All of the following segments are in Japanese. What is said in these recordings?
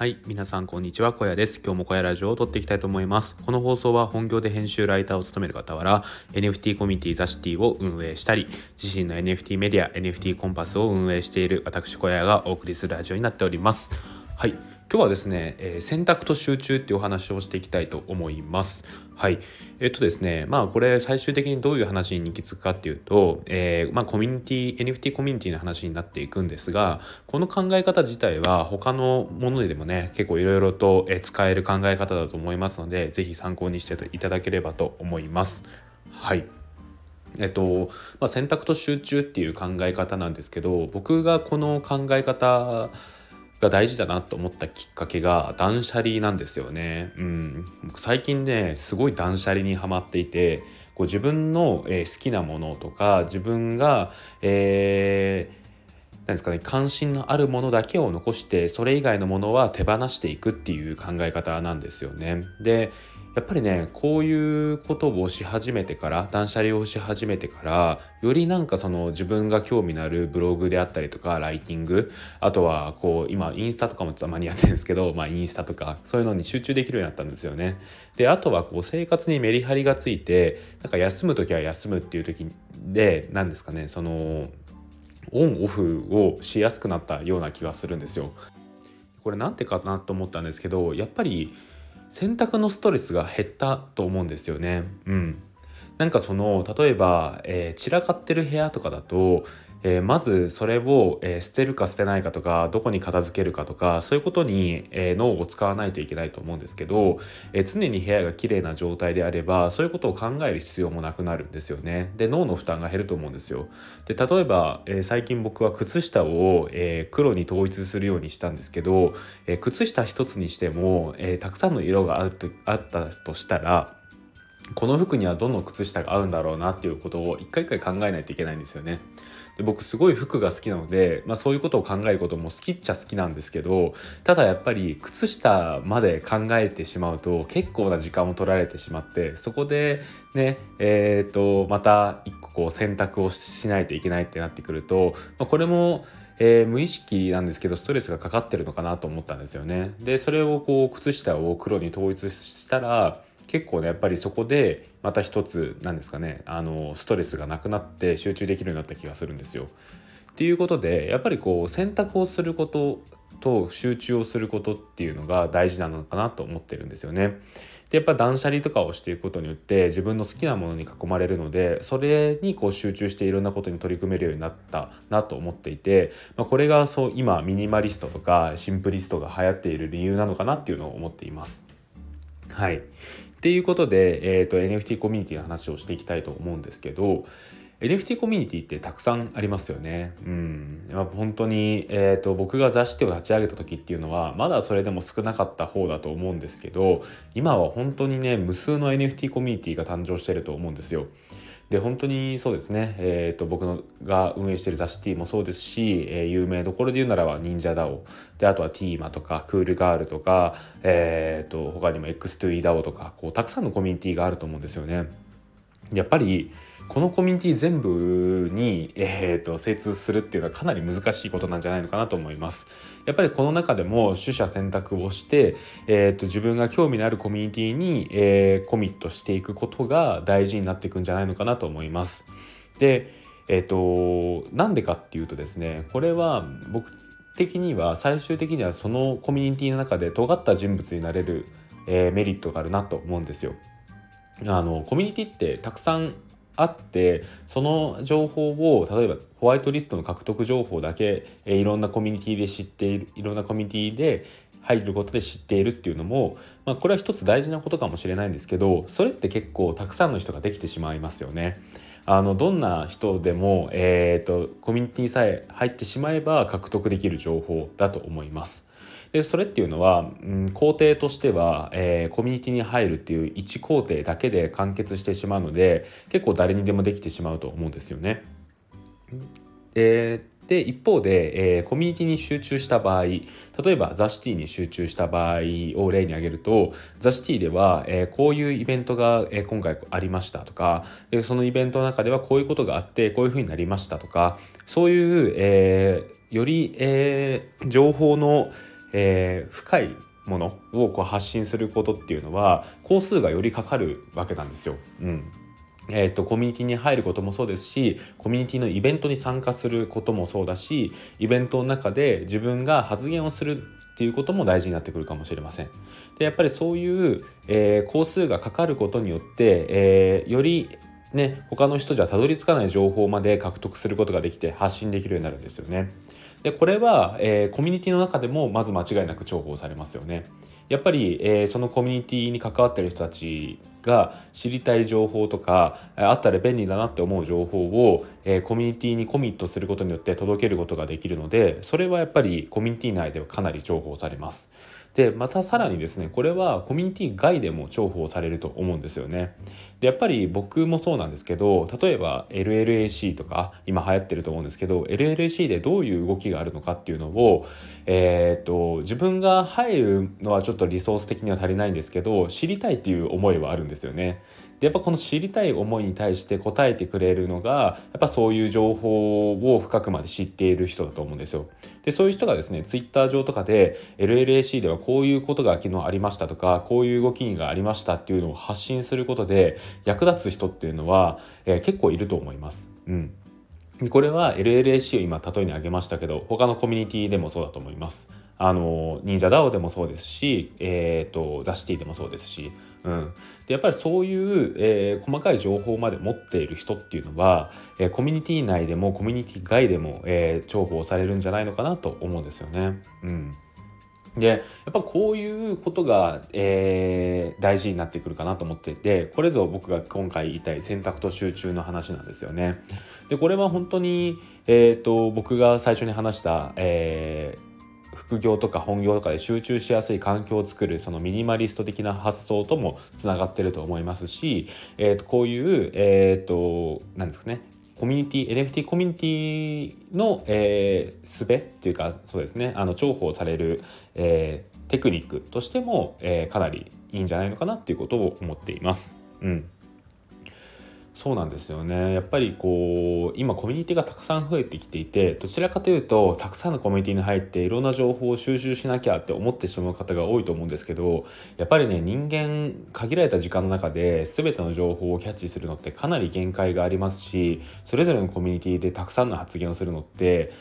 はい皆さんこんにちは。小屋です。今日も小屋ラジオを撮っていきたいと思います。この放送は本業で編集ライターを務める傍ら NFT コミュニティザシティを運営したり自身の NFT メディア NFT コンパスを運営している私小屋がお送りするラジオになっております。はい。今日はですね、えー、選択と集中っていうお話をしていきたいと思います。はい。えっとですね、まあこれ最終的にどういう話に行き着くかっていうと、えー、まあコミュニティ、NFT コミュニティの話になっていくんですが、この考え方自体は他のものでもね、結構いろいろと使える考え方だと思いますので、是非参考にしていただければと思います。はい。えっとまあ、選択と集中っていう考え方なんですけど僕がこの考え方が大事だなと思ったきっかけが断捨離なんですよね。うん、最近ねすごい断捨離にはまっていてこう自分の、えー、好きなものとか自分が、えー、なんですかね関心のあるものだけを残してそれ以外のものは手放していくっていう考え方なんですよね。でやっぱりねこういうことをし始めてから断捨離をし始めてからよりなんかその自分が興味のあるブログであったりとかライティングあとはこう今インスタとかもたまにやってるんですけど、まあ、インスタとかそういうのに集中できるようになったんですよね。であとはこう生活にメリハリがついてなんか休む時は休むっていう時で何ですかねそのオンオフをしやすくなったような気がするんですよ。これなんてかなと思ったんですけどやっぱり洗濯のストレスが減ったと思うんですよね。うん。なんかその例えば、えー、散らかってる部屋とかだとえー、まずそれを、えー、捨てるか捨てないかとかどこに片付けるかとかそういうことに、えー、脳を使わないといけないと思うんですけど、え常に部屋が綺麗な状態であればそういうことを考える必要もなくなるんですよね。で脳の負担が減ると思うんですよ。で例えば、え最近僕は靴下を、え黒に統一するようにしたんですけど、え靴下一つにしても、えたくさんの色があるとあったとしたらこの服にはどの靴下が合うんだろうなっていうことを一回一回考えないといけないんですよね。で僕すごい服が好きなので、まあ、そういうことを考えることも好きっちゃ好きなんですけどただやっぱり靴下まで考えてしまうと結構な時間を取られてしまってそこでねえー、とまた一個こう選択をしないといけないってなってくると、まあ、これもえー、無意識なんですけどストレスがかかってるのかなと思ったんですよね。でそれをこう靴下を黒に統一したら結構ねやっぱりそこでまた一つなんですかねあのストレスがなくなって集中できるようになった気がするんですよ。っていうことでやっぱりこう選択をすることと集中をすることっていうのが大事なのかなと思ってるんですよね。でやっぱ断捨離とかをしていくことによって自分の好きなものに囲まれるのでそれにこう集中していろんなことに取り組めるようになったなと思っていて、まあ、これがそう今ミニマリストとかシンプリストが流行っている理由なのかなっていうのを思っています。はい。っていうことで、えーと、NFT コミュニティの話をしていきたいと思うんですけど NFT コミュニティってたくさんありますよね。うん。まあ、本当に、えっ、ー、と、僕が雑誌を立ち上げた時っていうのは、まだそれでも少なかった方だと思うんですけど、今は本当にね、無数の NFT コミュニティが誕生してると思うんですよ。で本当にそうですね、えーと、僕のが運営している雑誌ティもそうですし、えー、有名どころで言うならば忍者ダオであとはティーマとかクールガールとか、えーと、他にも X2E ダオとかこうたくさんのコミュニティがあると思うんですよね。やっぱりこのコミュニティ全部に、えーと、精通するっていうのはかなり難しいことなんじゃないのかなと思います。やっぱりこの中でも取捨選択をして、えーと、自分が興味のあるコミュニティに、えー、コミットしていくことが大事になっていくんじゃないのかなと思います。で、えっ、ー、となんでかっていうとですねこれは僕的には最終的にはそのコミュニティの中で尖った人物になれる、えー、メリットがあるなと思うんですよ。あのコミュニティってたくさんあってその情報を例えばホワイトリストの獲得情報だけ、えいろんなコミュニティで知っているいろんなコミュニティで入ることで知っているっていうのも、まあ、これは一つ大事なことかもしれないんですけどそれって結構たくさんの人ができてしまいますよね。あのどんな人でも、えーと、とコミュニティさえ入ってしまえば獲得できる情報だと思います。でそれっていうのは、うん、工程としては、えー、コミュニティに入るっていう1工程だけで完結してしまうので結構誰にでもできてしまうと思うんですよね。でで一方で、えー、コミュニティに集中した場合例えばザ・シティに集中した場合を例に挙げるとザ・シティでは、えー、こういうイベントが、えー、今回ありましたとかでそのイベントの中ではこういうことがあってこういうふうになりましたとかそういう、えより、え情報のえー、深いものをこう発信することっていうのは工数がよりかかるわけなんですよ。うんえーと、コミュニティに入ることもそうですしコミュニティのイベントに参加することもそうだしイベントの中で自分が発言をするっていうことも大事になってくるかもしれません。でやっぱりそういう、えー、工数がかかることによって、えー、よりね他の人じゃたどり着かない情報まで獲得することができて発信できるようになるんですよね。でこれは、えー、コミュニティの中でもまず間違いなく重宝されますよね。やっぱり、えー、そのコミュニティに関わってる人たちが知りたい情報とかあったら便利だなって思う情報を、えー、コミュニティにコミットすることによって届けることができるのでそれはやっぱりコミュニティ内ではかなり重宝されます。でまたさらにですねこれはコミュニティ外でも重宝されると思うんですよね。でやっぱり僕もそうなんですけど例えば LLAC とか今流行ってると思うんですけど LLAC でどういう動きがあるのかっていうのを、えー、っと自分が入るのはちょっとリソース的には足りないんですけど知りたいっていう思いはあるんですよね。でやっぱこの知りたい思いに対して答えてくれるのがやっぱそういう情報を深くまで知っている人だと思うんですよ。でそういう人がですねツイッター上とかで LLAC ではこういうことが昨日ありましたとかこういう動きがありましたっていうのを発信することで役立つ人っていうのは、えー、結構いると思います。うんこれは LLAC を今例えに挙げましたけど他のコミュニティでもそうだと思います。あの忍者 DAO でもそうですし、えーと、ザ・シティでもそうですし、うん、でやっぱりそういう、えー、細かい情報まで持っている人っていうのは、えー、コミュニティ内でもコミュニティ外でも、えー、重宝されるんじゃないのかなと思うんですよね。うんでやっぱこういうことが、えー、大事になってくるかなと思っていてこれぞ僕が今回言いたい選択と集中の話なんですよね。でこれは本当に、えーと、僕が最初に話した、えー副業とか本業とかで集中しやすい環境を作るそのミニマリスト的な発想ともつながってると思いますし、えー、とこういう、えーと、なんですかねコミュニティ NFT コミュニティの、えー、術っていうかそうですねあの重宝される、えー、テクニックとしても、えー、かなりいいんじゃないのかなっていうことを思っています。うんそうなんですよねやっぱりこう今コミュニティがたくさん増えてきていてどちらかというとたくさんのコミュニティに入っていろんな情報を収集しなきゃって思ってしまう方が多いと思うんですけどやっぱりね人間限られた時間の中で全ての情報をキャッチするのってかなり限界がありますしそれぞれのコミュニティでたくさんの発言をするのって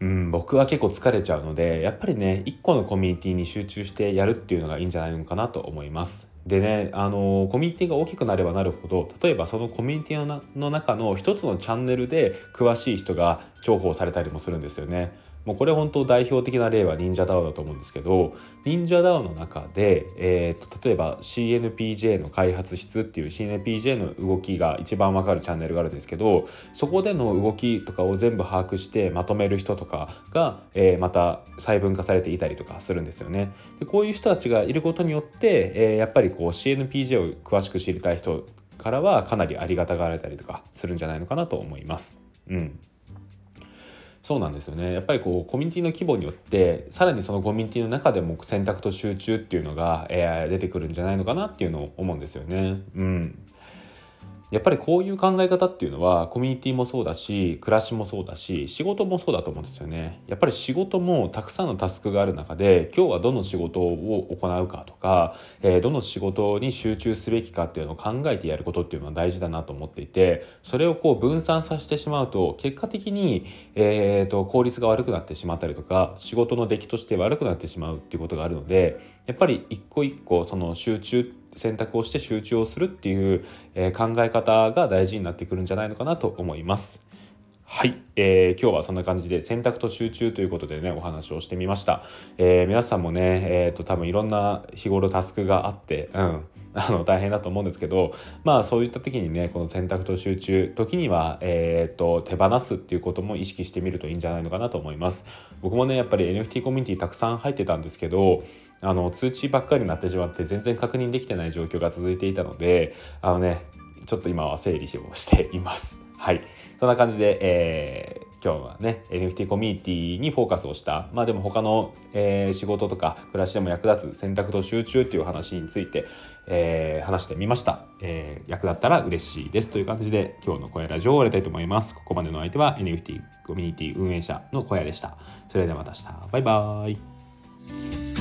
うん、僕は結構疲れちゃうのでやっぱりね一個のコミュニティに集中してやるっていうのがいいんじゃないのかなと思います。でねあのコミュニティが大きくなればなるほど例えばそのコミュニティの中の一つのチャンネルで詳しい人が重宝されたりもするんですよね。もうこれ本当代表的な例は忍者 DAO だと思うんですけど忍者 DAO の中で、えーと、例えば CNPJ の開発室っていう CNPJ の動きが一番わかるチャンネルがあるんですけどそこでの動きとかを全部把握してまとめる人とかが、えー、また細分化されていたりとかするんですよね。でこういう人たちがいることによって、えー、やっぱりこう CNPJ を詳しく知りたい人からはかなりありがたがられたりとかするんじゃないのかなと思います。うんそうなんですよねやっぱりこうコミュニティの規模によってさらにそのコミュニティの中でも選択と集中っていうのが、えー、出てくるんじゃないのかなっていうのを思うんですよね。うんやっぱりこういう考え方っていうのはコミュニティもそうだし暮らしもそうだし仕事もそうだと思うんですよね。やっぱり仕事もたくさんのタスクがある中で今日はどの仕事を行うかとか、えー、どの仕事に集中すべきかっていうのを考えてやることっていうのは大事だなと思っていてそれをこう分散させてしまうと結果的に、えーと、効率が悪くなってしまったりとか仕事の出来として悪くなってしまうっていうことがあるのでやっぱり一個一個その集中って選択をして集中をするっていう、え考え方が大事になってくるんじゃないのかなと思います。はい、えー、今日はそんな感じで選択と集中ということでねお話をしてみました、えー、皆さんもねえっ、ー、と多分いろんな日頃タスクがあってうん。あの大変だと思うんですけどまあそういった時にねこの選択と集中時には、えーと、手放すっていうことも意識してみるといいんじゃないのかなと思います僕もねやっぱり NFT コミュニティたくさん入ってたんですけどあの通知ばっかりになってしまって全然確認できてない状況が続いていたのであのねちょっと今は整理をしています。はい。そんな感じで、えー、今日はね NFT コミュニティにフォーカスをした。まあでも他の、えー、仕事とか暮らしでも役立つ選択と集中っていう話について、えー、話してみました、えー、役立ったら嬉しいですという感じで今日の声ラジオを終わりたいと思います。ここまでの相手は NFT コミュニティ運営者の小屋でした。それではまた明日。バイバーイ。